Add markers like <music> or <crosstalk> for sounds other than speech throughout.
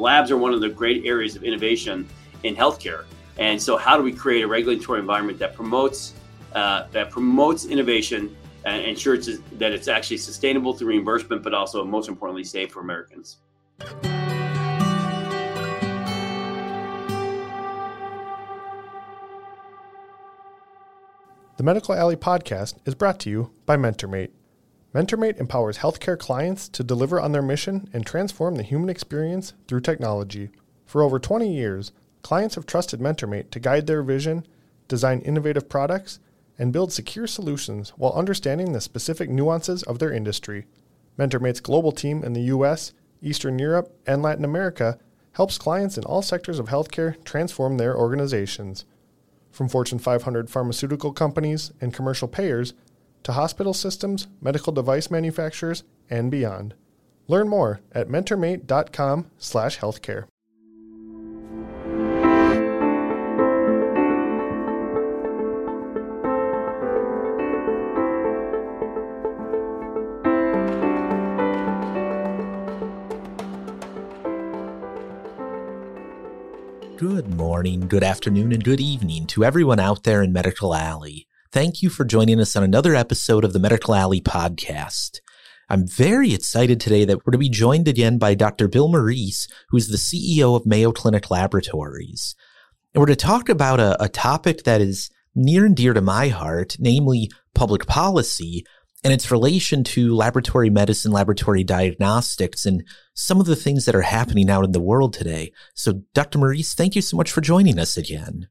labs are one of the great areas of innovation in healthcare. And so, how do we create a regulatory environment that promotes uh, that promotes innovation and ensures that it's actually sustainable through reimbursement, but also, most importantly, safe for Americans? The Medical Alley podcast is brought to you by MentorMate. MentorMate empowers healthcare clients to deliver on their mission and transform the human experience through technology. For over 20 years, clients have trusted MentorMate to guide their vision, design innovative products, and build secure solutions while understanding the specific nuances of their industry. MentorMate's global team in the US, Eastern Europe, and Latin America helps clients in all sectors of healthcare transform their organizations. From Fortune 500 pharmaceutical companies and commercial payers to hospital systems, medical device manufacturers, and beyond. Learn more at mentormate.com/healthcare. Good morning, good afternoon, and good evening to everyone out there in Medical Alley. Thank you for joining us on another episode of the Medical Alley podcast. I'm very excited today that we're to be joined again by Dr. Bill Morice, who is the CEO of Mayo Clinic Laboratories. And we're to talk about a, a topic that is near and dear to my heart, namely public policy and its relation to laboratory medicine, laboratory diagnostics, and some of the things that are happening out in the world today. So, Dr. Morice, thank you so much for joining us again.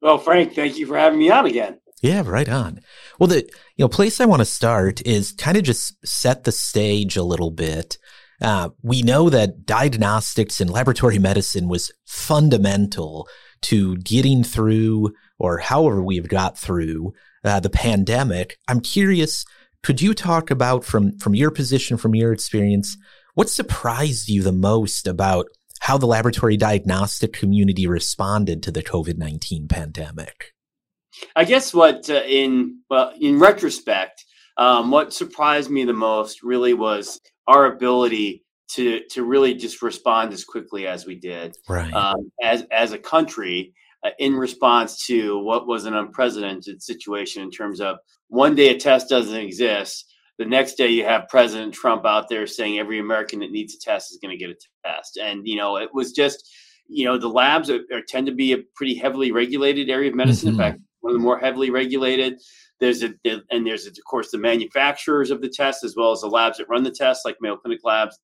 Well, Frank, thank you for having me on again. Yeah, right on. Well, the you know place I want to start is kind of just set the stage a little bit. Uh, we know that diagnostics and laboratory medicine was fundamental to getting through, or however we've got through uh, the pandemic. I'm curious, could you talk about from from your position, from your experience, what surprised you the most about how the laboratory diagnostic community responded to the COVID nineteen pandemic? I guess what uh, in well in retrospect, um, what surprised me the most really was our ability to to really just respond as quickly as we did, right? Um, as as a country, uh, in response to what was an unprecedented situation in terms of one day a test doesn't exist, the next day you have President Trump out there saying every American that needs a test is going to get a test, and you know it was just you know the labs are, are, tend to be a pretty heavily regulated area of medicine. Mm-hmm. In fact, one of the more heavily regulated. There's a and there's of course the manufacturers of the tests as well as the labs that run the tests, like Mayo Clinic Labs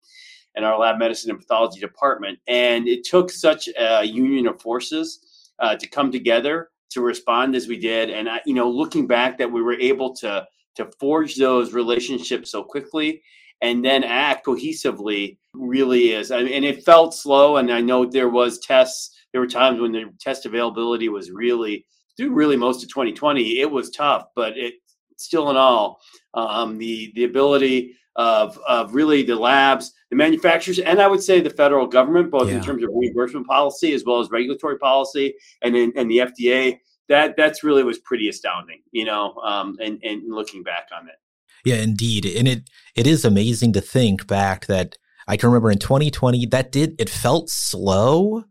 and our lab medicine and pathology department. And it took such a union of forces uh, to come together to respond as we did. And I, you know, looking back, that we were able to to forge those relationships so quickly and then act cohesively really is. I mean, and it felt slow. And I know there was tests. There were times when the test availability was really through really most of 2020, it was tough, but it still in all, um, the the ability of of really the labs, the manufacturers, and I would say the federal government, both yeah. in terms of reimbursement policy as well as regulatory policy, and in, and the FDA. That that's really was pretty astounding, you know, um, and and looking back on it. Yeah, indeed, and it it is amazing to think back that I can remember in 2020 that did it felt slow,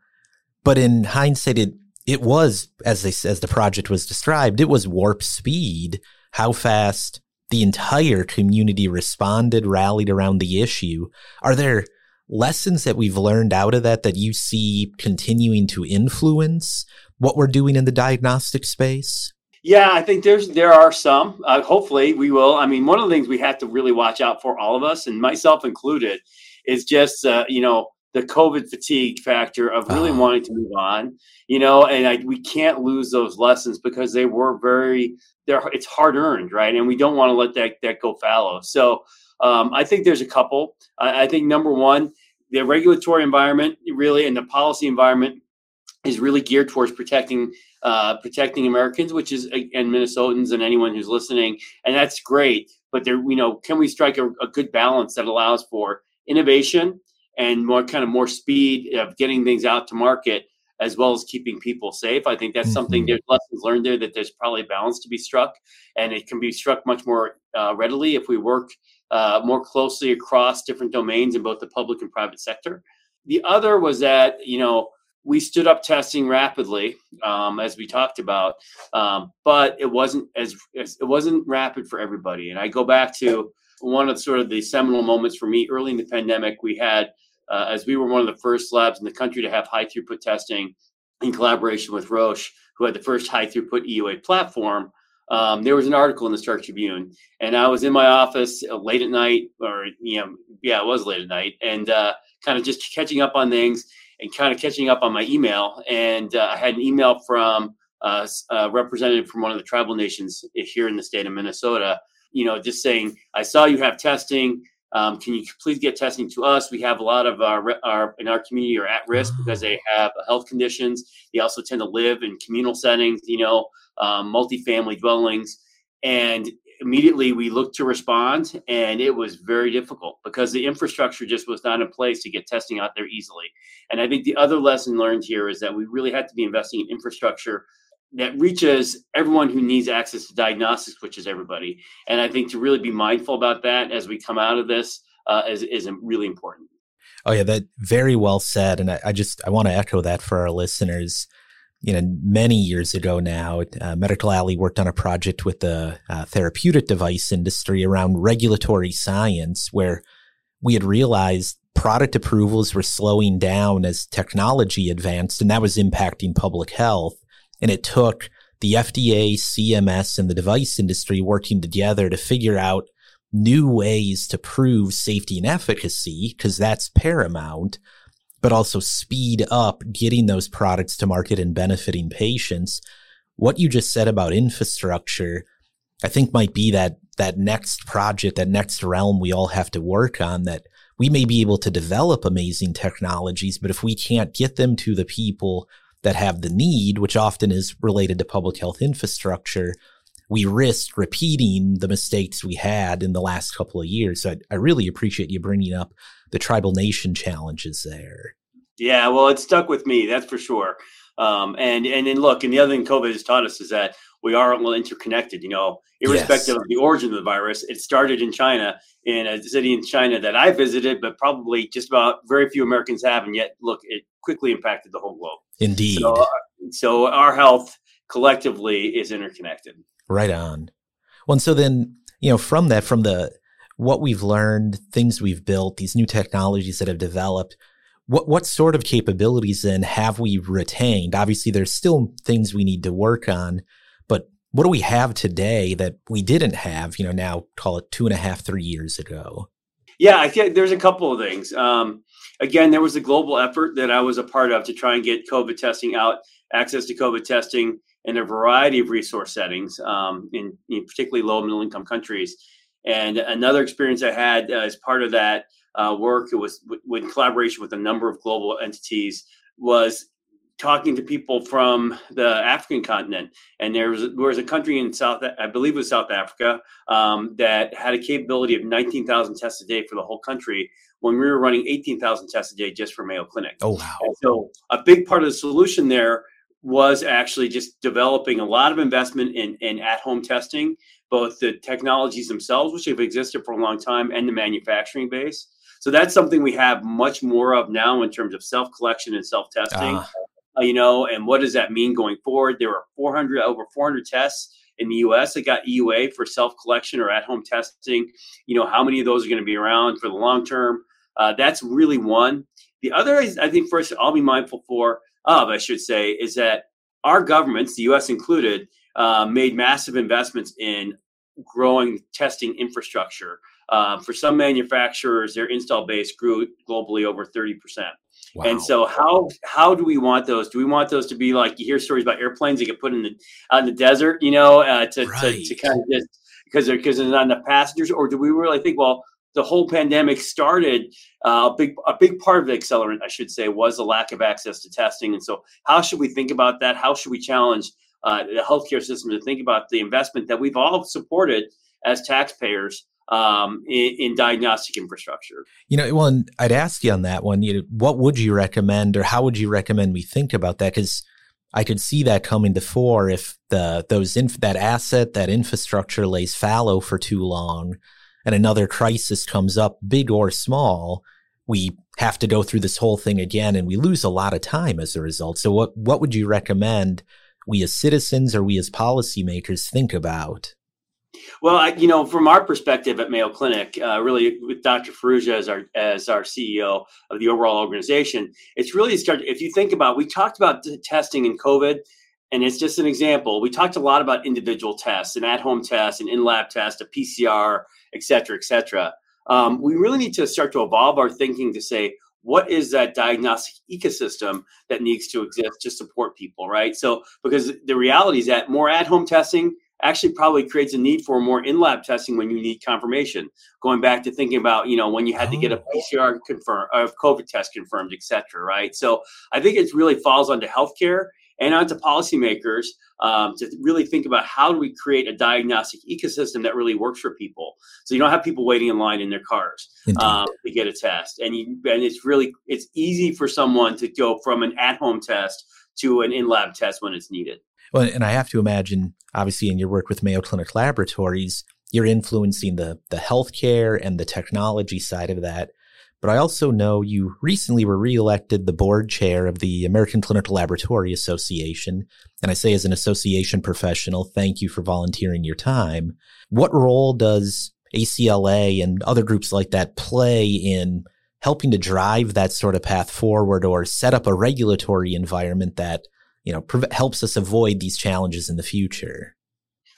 but in hindsight, it it was as they as the project was described, it was warp speed. How fast the entire community responded, rallied around the issue. Are there lessons that we've learned out of that that you see continuing to influence what we're doing in the diagnostic space? Yeah, I think there's there are some. Uh, hopefully, we will. I mean, one of the things we have to really watch out for, all of us, and myself included, is just uh, you know the COVID fatigue factor of really uh wanting to move on, you know, and I, we can't lose those lessons because they were very, they're, it's hard earned, right? And we don't want to let that, that go fallow. So um, I think there's a couple. I, I think number one, the regulatory environment really and the policy environment is really geared towards protecting uh, protecting Americans, which is and Minnesotans and anyone who's listening, and that's great. But there, you know, can we strike a, a good balance that allows for innovation and more kind of more speed of getting things out to market as well as keeping people safe. I think that's mm-hmm. something there's lessons learned there that there's probably a balance to be struck, and it can be struck much more uh, readily if we work uh, more closely across different domains in both the public and private sector. the other was that you know we stood up testing rapidly, um, as we talked about, um, but it wasn't as, as, it wasn't rapid for everybody. And I go back to one of sort of the seminal moments for me early in the pandemic. We had, uh, as we were one of the first labs in the country to have high throughput testing in collaboration with Roche, who had the first high throughput EUA platform. Um, there was an article in the Star Tribune, and I was in my office uh, late at night, or you know, yeah, it was late at night, and uh, kind of just catching up on things and kind of catching up on my email. And uh, I had an email from uh, a representative from one of the tribal nations here in the state of Minnesota, you know, just saying, I saw you have testing. Um, can you please get testing to us? We have a lot of our, our in our community are at risk because they have health conditions. They also tend to live in communal settings, you know, um, multifamily dwellings. And immediately we looked to respond and it was very difficult because the infrastructure just was not in place to get testing out there easily and i think the other lesson learned here is that we really had to be investing in infrastructure that reaches everyone who needs access to diagnostics which is everybody. And i think to really be mindful about that as we come out of this uh, is, is really important. Oh yeah that very well said. And i, I just i want to echo that for our listeners. You know, many years ago now, uh, Medical Alley worked on a project with the uh, therapeutic device industry around regulatory science, where we had realized product approvals were slowing down as technology advanced, and that was impacting public health. And it took the FDA, CMS, and the device industry working together to figure out new ways to prove safety and efficacy, because that's paramount but also speed up getting those products to market and benefiting patients. What you just said about infrastructure, I think might be that that next project, that next realm we all have to work on that we may be able to develop amazing technologies, but if we can't get them to the people that have the need, which often is related to public health infrastructure, we risk repeating the mistakes we had in the last couple of years. So I, I really appreciate you bringing up the tribal nation challenges there. Yeah, well, it stuck with me, that's for sure. Um, and and then look, and the other thing COVID has taught us is that we are all interconnected. You know, irrespective yes. of the origin of the virus, it started in China, in a city in China that I visited, but probably just about very few Americans have, and yet look, it quickly impacted the whole globe. Indeed. So, uh, so our health collectively is interconnected. Right on. Well, and so then you know, from that, from the what we've learned, things we've built, these new technologies that have developed, what what sort of capabilities then have we retained? Obviously, there's still things we need to work on, but what do we have today that we didn't have? You know, now call it two and a half, three years ago. Yeah, I think there's a couple of things. Um, again, there was a global effort that I was a part of to try and get COVID testing out, access to COVID testing in a variety of resource settings, um, in, in particularly low middle income countries. And another experience I had uh, as part of that uh, work, it was w- in collaboration with a number of global entities, was talking to people from the African continent. And there was, there was a country in South, I believe it was South Africa, um, that had a capability of 19,000 tests a day for the whole country when we were running 18,000 tests a day just for Mayo Clinic. Oh, wow. And so a big part of the solution there was actually just developing a lot of investment in, in at-home testing both the technologies themselves, which have existed for a long time, and the manufacturing base. So that's something we have much more of now in terms of self collection and self testing. Uh. Uh, you know, and what does that mean going forward? There are 400 over 400 tests in the U.S. that got EUA for self collection or at home testing. You know, how many of those are going to be around for the long term? Uh, that's really one. The other is, I think, first I'll be mindful for of, I should say, is that our governments, the U.S. included, uh, made massive investments in growing testing infrastructure. Uh, for some manufacturers, their install base grew globally over 30%. Wow. And so, how how do we want those? Do we want those to be like you hear stories about airplanes that get put in the out in the desert, you know, uh, to, right. to, to kind of just because they're because they're not enough passengers, or do we really think well? The whole pandemic started uh, a big a big part of the accelerant, I should say, was the lack of access to testing. And so, how should we think about that? How should we challenge uh, the healthcare system to think about the investment that we've all supported as taxpayers um, in, in, diagnostic infrastructure. You know, well, and I'd ask you on that one. You know, what would you recommend, or how would you recommend we think about that? Because I could see that coming to fore if the those inf- that asset that infrastructure lays fallow for too long, and another crisis comes up, big or small. We have to go through this whole thing again and we lose a lot of time as a result. So what what would you recommend we as citizens or we as policymakers think about? Well, I, you know, from our perspective at Mayo Clinic, uh, really with Dr. Farrugia as our as our CEO of the overall organization, it's really start. If you think about, we talked about testing in COVID, and it's just an example. We talked a lot about individual tests, and at-home tests, and in-lab test, a PCR, et cetera, et cetera. Um, we really need to start to evolve our thinking to say, what is that diagnostic ecosystem that needs to exist to support people, right? So, because the reality is that more at-home testing actually probably creates a need for more in-lab testing when you need confirmation. Going back to thinking about, you know, when you had to get a oh. PCR confirmed, a COVID test confirmed, et cetera, right? So I think it really falls onto healthcare and onto policymakers um, to really think about how do we create a diagnostic ecosystem that really works for people. So you don't have people waiting in line in their cars um, to get a test, and you, and it's really it's easy for someone to go from an at-home test to an in-lab test when it's needed. Well, and I have to imagine, obviously, in your work with Mayo Clinic Laboratories, you're influencing the the healthcare and the technology side of that. But I also know you recently were reelected the board chair of the American Clinical Laboratory Association. And I say, as an association professional, thank you for volunteering your time. What role does ACLA and other groups like that play in helping to drive that sort of path forward or set up a regulatory environment that you know pre- helps us avoid these challenges in the future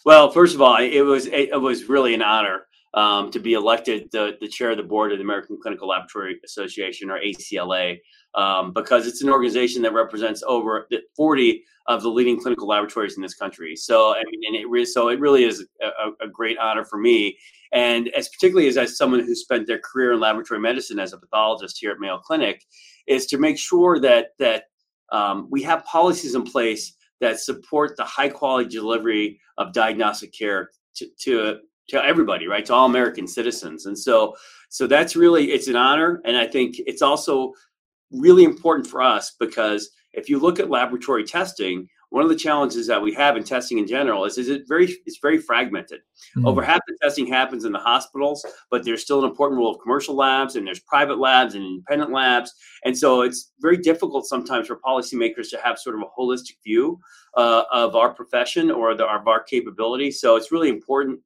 well first of all it was it was really an honor um, to be elected the, the chair of the board of the american clinical laboratory association or acla um, because it's an organization that represents over 40 of the leading clinical laboratories in this country. So, I mean, and it re- so it really is a, a, great honor for me, and as particularly as, as someone who spent their career in laboratory medicine as a pathologist here at Mayo Clinic, is to make sure that that um, we have policies in place that support the high quality delivery of diagnostic care to, to to everybody right to all american citizens and so so that's really it's an honor and i think it's also really important for us because if you look at laboratory testing one of the challenges that we have in testing in general is, is it very it's very fragmented. Mm-hmm. Over half the testing happens in the hospitals, but there's still an important role of commercial labs and there's private labs and independent labs, and so it's very difficult sometimes for policymakers to have sort of a holistic view uh, of our profession or the, of our capability. So it's really important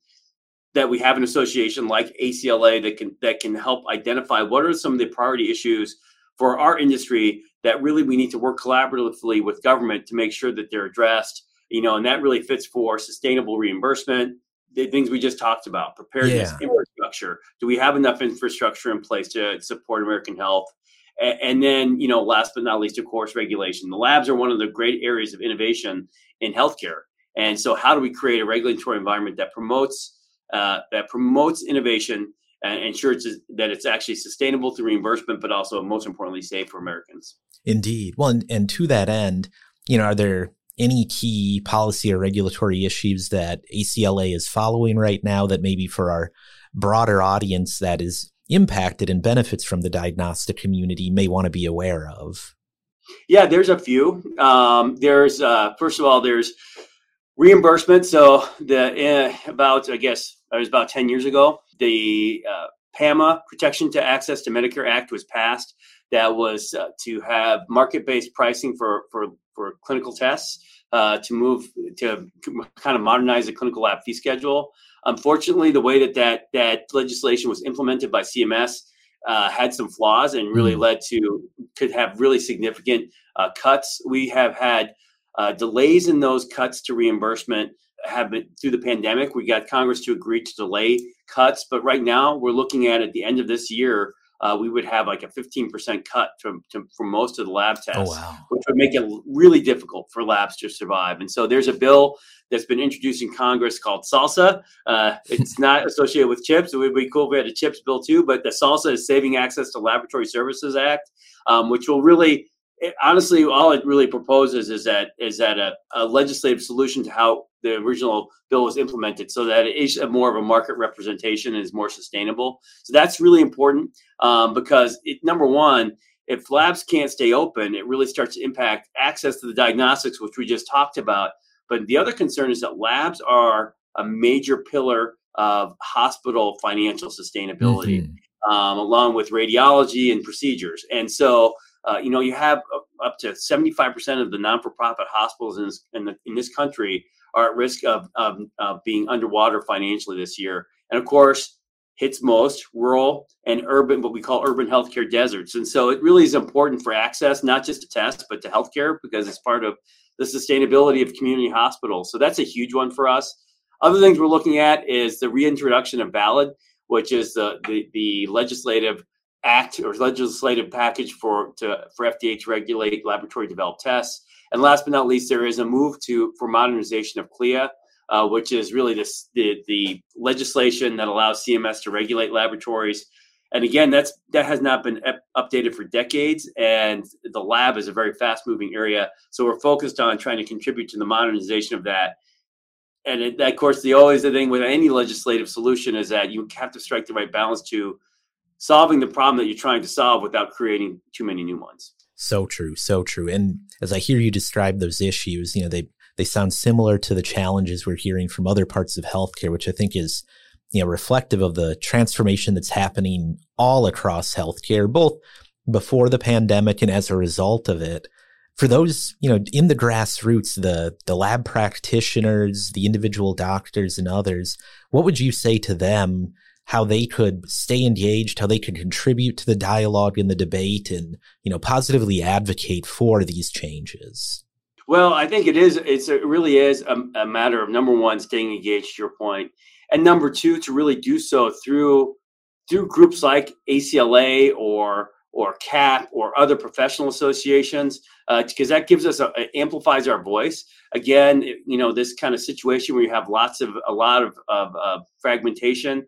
that we have an association like ACLA that can that can help identify what are some of the priority issues for our industry that really we need to work collaboratively with government to make sure that they're addressed you know and that really fits for sustainable reimbursement the things we just talked about preparedness yeah. infrastructure. Do we have enough infrastructure in place to support american health? And, and then you know last but not least of course regulation. The labs are one of the great areas of innovation in healthcare. And so how do we create a regulatory environment that promotes uh, that promotes innovation and ensures that it's actually sustainable through reimbursement, but also most importantly, safe for Americans. Indeed. Well, and, and to that end, you know, are there any key policy or regulatory issues that ACLA is following right now that maybe for our broader audience that is impacted and benefits from the diagnostic community may want to be aware of? Yeah, there's a few. Um, there's uh, first of all, there's reimbursement. So the uh, about I guess it was about ten years ago, the uh, PAMA Protection to Access to Medicare Act was passed. That was uh, to have market-based pricing for for for clinical tests uh, to move to kind of modernize the clinical lab fee schedule. Unfortunately, the way that that, that legislation was implemented by CMS uh, had some flaws and really mm. led to could have really significant uh, cuts. We have had uh, delays in those cuts to reimbursement have been through the pandemic. We got Congress to agree to delay cuts, but right now we're looking at at the end of this year, uh, we would have like a 15% cut to, to, for most of the lab oh, tests, oh, wow. which would make it really difficult for labs to survive. And so there's a bill that's been introduced in Congress called SALSA. Uh, it's <laughs> not associated with chips. It would be cool if we had a chips bill too, but the SALSA is Saving Access to Laboratory Services Act, um, which will really it, honestly, all it really proposes is that is that a, a, legislative solution to how the original bill was implemented, so that it is a more of a market representation and is more sustainable. So that's really important um, because it, number one, if labs can't stay open, it really starts to impact access to the diagnostics, which we just talked about. But the other concern is that labs are a major pillar of hospital financial sustainability. Mm-hmm. um, along with radiology and procedures. And so, uh, you know, you have up to 75% of the non-for-profit hospitals in this, in, the, in this country are at risk of, of, of being underwater financially this year. And of course, hits most rural and urban, what we call urban healthcare deserts. And so it really is important for access, not just to tests, but to healthcare because it's part of the sustainability of community hospitals. So that's a huge one for us. Other things we're looking at is the reintroduction of VALID, which is the, the, the legislative act or legislative package for to for FDA to regulate laboratory developed tests. And last but not least, there is a move to for modernization of CLIA, uh, which is really this, the the legislation that allows CMS to regulate laboratories. And again, that's that has not been ep- updated for decades, and the lab is a very fast moving area. So we're focused on trying to contribute to the modernization of that. And it, of course, the always the thing with any legislative solution is that you have to strike the right balance to solving the problem that you're trying to solve without creating too many new ones. So true, so true. And as I hear you describe those issues, you know, they they sound similar to the challenges we're hearing from other parts of healthcare, which I think is, you know, reflective of the transformation that's happening all across healthcare, both before the pandemic and as a result of it. For those, you know, in the grassroots, the the lab practitioners, the individual doctors and others, what would you say to them how they could stay engaged, how they could contribute to the dialogue and the debate and, you know, positively advocate for these changes? Well, I think it is. It's it really is a, a, matter of number one, staying engaged. To your point, and number two, to really do so through through groups like ACLA or or CAP or other professional associations, because uh, that gives us a, amplifies our voice. Again, you know, this kind of situation where you have lots of a lot of, of uh, fragmentation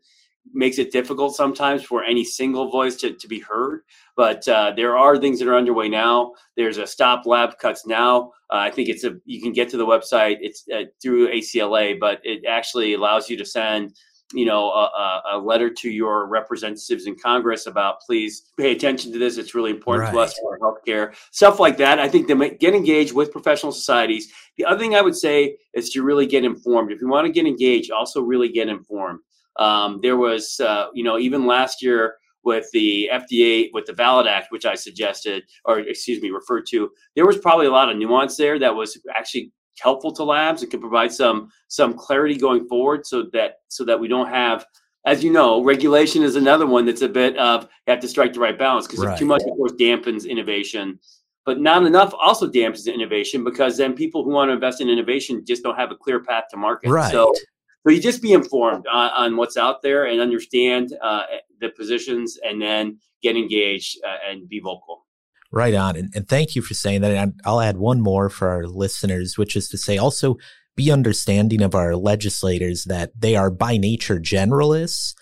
makes it difficult sometimes for any single voice to, to be heard. But uh, there are things that are underway now. There's a stop lab cuts now. Uh, I think it's a you can get to the website. It's uh, through ACLA, but it actually allows you to send you know a, a, letter to your representatives in Congress about please pay attention to this. It's really important right. to us for healthcare stuff like that. I think they get engaged with professional societies. The other thing I would say is to really get informed. If you want to get engaged, also really get informed. Um, there was, uh, you know, even last year with the FDA, with the VALID Act, which I suggested, or excuse me, referred to, there was probably a lot of nuance there that was actually helpful to labs. It could provide some some clarity going forward, so that so that we don't have, as you know, regulation is another one that's a bit of you have to strike the right balance because right. too much, of course, dampens innovation. But not enough also dampens innovation because then people who want to invest in innovation just don't have a clear path to market. Right. So so you just be informed on, on what's out there and understand uh, the positions and then get engaged uh, and be vocal. Right on. And, and thank you for saying that. And I'll add one more for our listeners, which is to say also be understanding of our legislators that they are by nature generalists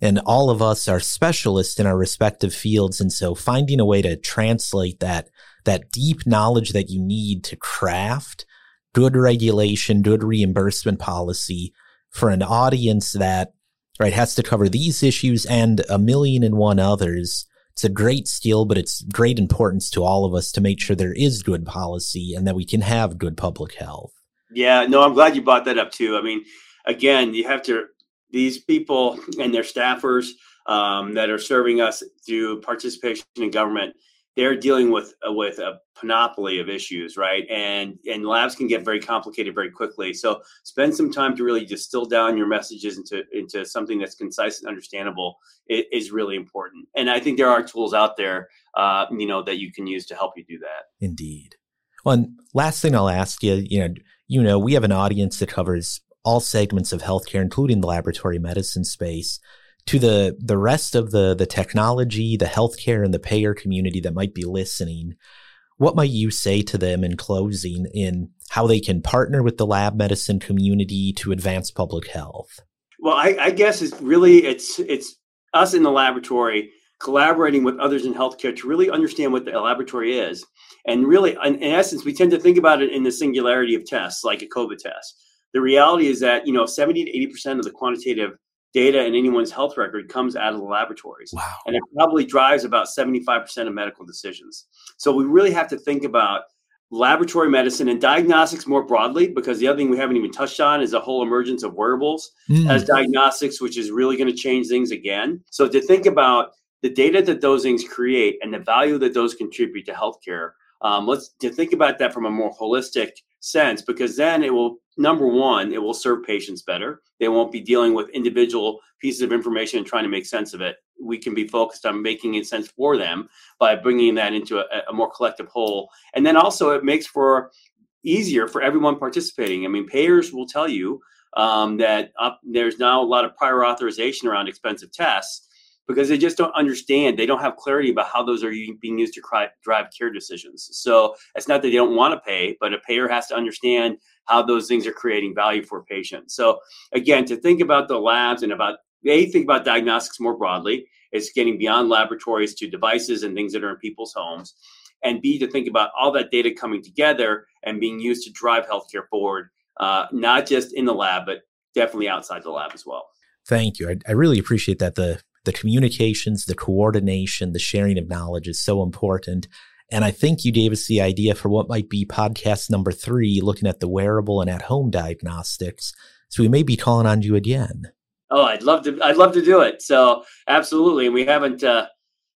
and all of us are specialists in our respective fields. And so finding a way to translate that, that deep knowledge that you need to craft good regulation, good reimbursement policy for an audience that right has to cover these issues and a million and one others. It's a great skill but it's great importance to all of us to make sure there is good policy and that we can have good public health. Yeah no i'm glad you brought that up too. I mean again you have to these people and their staffers um, that are serving us through participation in government they're dealing with uh, with a panoply of issues, right? And and labs can get very complicated very quickly. So spend some time to really distill down your messages into into something that's concise and understandable it, is really important. And I think there are tools out there, uh, you know, that you can use to help you do that. Indeed. Well, and last thing I'll ask you, you know, you know, we have an audience that covers all segments of healthcare, including the laboratory medicine space to the the rest of the the technology, the healthcare, and the payer community that might be listening, what might you say to them in closing in how they can partner with the lab medicine community to advance public health? Well, I, I guess it's really it's it's us in the laboratory collaborating with others in healthcare to really understand what the laboratory is. And really, in, in, essence, we tend to think about it in the singularity of tests, like a COVID test. The reality is that, you know, 70 to 80% of the quantitative data in anyone's health record comes out of the laboratories. Wow. And it probably drives about 75% of medical decisions. So we really have to think about laboratory medicine and diagnostics more broadly, because the other thing we haven't even touched on is the whole emergence of wearables mm. as diagnostics, which is really going to change things again. So to think about the data that those things create and the value that those contribute to healthcare, um, let's to think about that from a more holistic sense, because then it will number one, it will serve patients better. They won't be dealing with individual pieces of information and trying to make sense of it. We can be focused on making it sense for them by bringing that into a, a more collective whole. And then also, it makes for easier for everyone participating. I mean, payers will tell you um, that up, there's now a lot of prior authorization around expensive tests because they just don't understand. They don't have clarity about how those are being used to drive care decisions. So it's not that they don't want to pay, but a payer has to understand how those things are creating value for patients. So again, to think about the labs and about a think about diagnostics more broadly, it's getting beyond laboratories to devices and things that are in people's homes. And B, to think about all that data coming together and being used to drive healthcare forward, uh, not just in the lab, but definitely outside the lab as well. Thank you. I, I really appreciate that. The the communications, the coordination, the sharing of knowledge is so important. And I think you gave us the idea for what might be podcast number three, looking at the wearable and at home diagnostics. So we may be calling on you again. Oh, I'd love to. I'd love to do it. So absolutely. We haven't. Uh,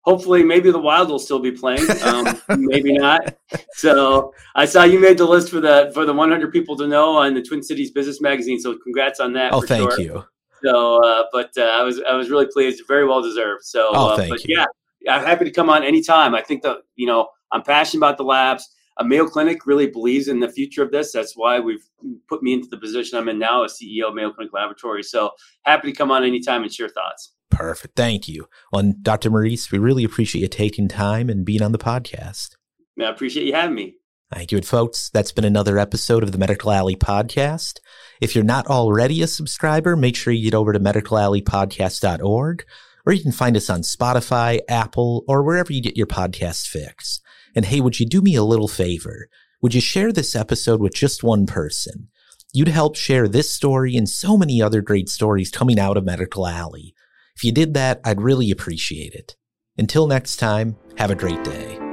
hopefully, maybe the Wild will still be playing. Um, <laughs> maybe not. So I saw you made the list for the for the 100 people to know on the Twin Cities Business Magazine. So congrats on that. Oh, thank sure. you. So, uh, but uh, I was I was really pleased. Very well deserved. So, oh, uh, thank but you. yeah, I'm happy to come on anytime. I think that you know I'm passionate about the labs. A Mayo Clinic really believes in the future of this. That's why we've put me into the position I'm in now as CEO of Mayo Clinic Laboratory. So happy to come on anytime and share thoughts. Perfect. Thank you. Well, and Dr. Morice, we really appreciate you taking time and being on the podcast. I appreciate you having me. Thank you. Folks, that's been another episode of the Medical Alley podcast. If you're not already a subscriber, make sure you get over to medicalalleypodcast.org or you can find us on Spotify, Apple, or wherever you get your podcast fix. And hey, would you do me a little favor? Would you share this episode with just one person? You'd help share this story and so many other great stories coming out of Medical Alley. If you did that, I'd really appreciate it. Until next time, have a great day.